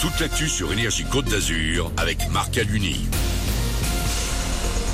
toute l'actu sur Énergie Côte d'Azur avec Marc Aluni.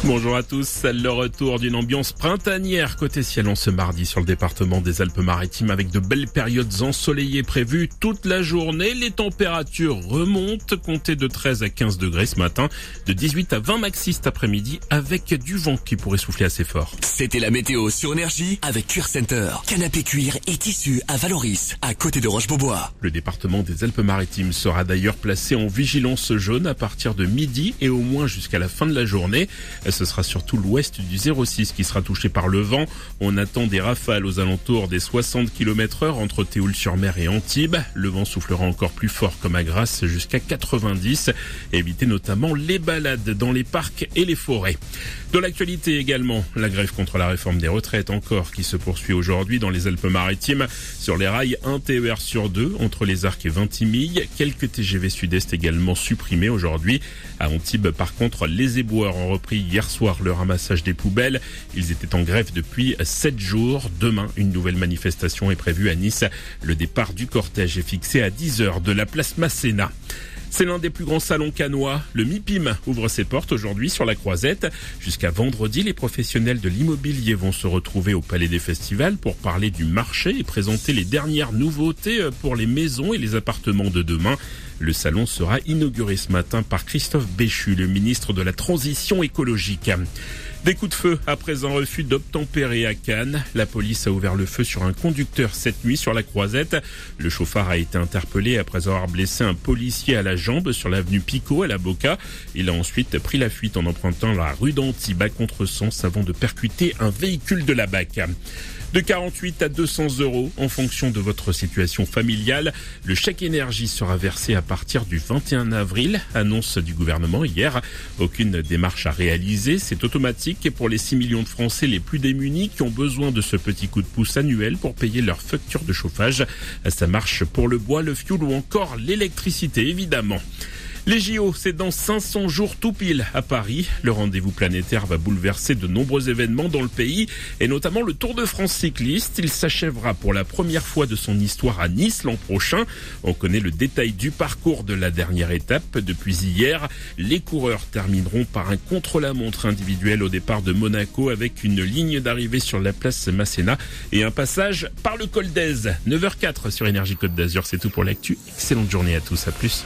Bonjour à tous. Le retour d'une ambiance printanière côté ciel en ce mardi sur le département des Alpes-Maritimes avec de belles périodes ensoleillées prévues toute la journée. Les températures remontent, comptez de 13 à 15 degrés ce matin, de 18 à 20 maxi cet après-midi avec du vent qui pourrait souffler assez fort. C'était la météo sur Énergie avec Cuir Center. Canapé cuir et tissu à Valoris, à côté de Roche-Beaubois. Le département des Alpes-Maritimes sera d'ailleurs placé en vigilance jaune à partir de midi et au moins jusqu'à la fin de la journée ce sera surtout l'ouest du 06 qui sera touché par le vent. On attend des rafales aux alentours des 60 km heure entre Théoul-sur-Mer et Antibes. Le vent soufflera encore plus fort comme à Grasse jusqu'à 90. Évitez notamment les balades dans les parcs et les forêts. De l'actualité également, la grève contre la réforme des retraites encore qui se poursuit aujourd'hui dans les Alpes-Maritimes. Sur les rails, un TER sur deux entre les Arcs et Vintimille. Quelques TGV Sud-Est également supprimés aujourd'hui. À Antibes, par contre, les éboueurs ont repris soir le ramassage des poubelles. Ils étaient en grève depuis sept jours. Demain, une nouvelle manifestation est prévue à Nice. Le départ du cortège est fixé à 10 heures de la place Masséna. C'est l'un des plus grands salons canois. Le MIPIM ouvre ses portes aujourd'hui sur la Croisette. Jusqu'à vendredi, les professionnels de l'immobilier vont se retrouver au Palais des Festivals pour parler du marché et présenter les dernières nouveautés pour les maisons et les appartements de demain. Le salon sera inauguré ce matin par Christophe Béchu, le ministre de la Transition écologique. Des coups de feu après un refus d'obtempérer à Cannes. La police a ouvert le feu sur un conducteur cette nuit sur la croisette. Le chauffard a été interpellé après avoir blessé un policier à la jambe sur l'avenue Picot à la Boca. Il a ensuite pris la fuite en empruntant la rue d'Antibes à contresens avant de percuter un véhicule de la BAC. De 48 à 200 euros en fonction de votre situation familiale. Le chèque énergie sera versé à partir du 21 avril, annonce du gouvernement hier. Aucune démarche à réaliser, c'est automatique pour les 6 millions de Français les plus démunis qui ont besoin de ce petit coup de pouce annuel pour payer leur facture de chauffage. Ça marche pour le bois, le fioul ou encore l'électricité évidemment. Les JO, c'est dans 500 jours tout pile à Paris. Le rendez-vous planétaire va bouleverser de nombreux événements dans le pays et notamment le Tour de France cycliste. Il s'achèvera pour la première fois de son histoire à Nice l'an prochain. On connaît le détail du parcours de la dernière étape. Depuis hier, les coureurs termineront par un contre-la-montre individuel au départ de Monaco avec une ligne d'arrivée sur la place Masséna et un passage par le col d'Aise. 9h04 sur Énergie Côte d'Azur. C'est tout pour l'actu. Excellente journée à tous. À plus.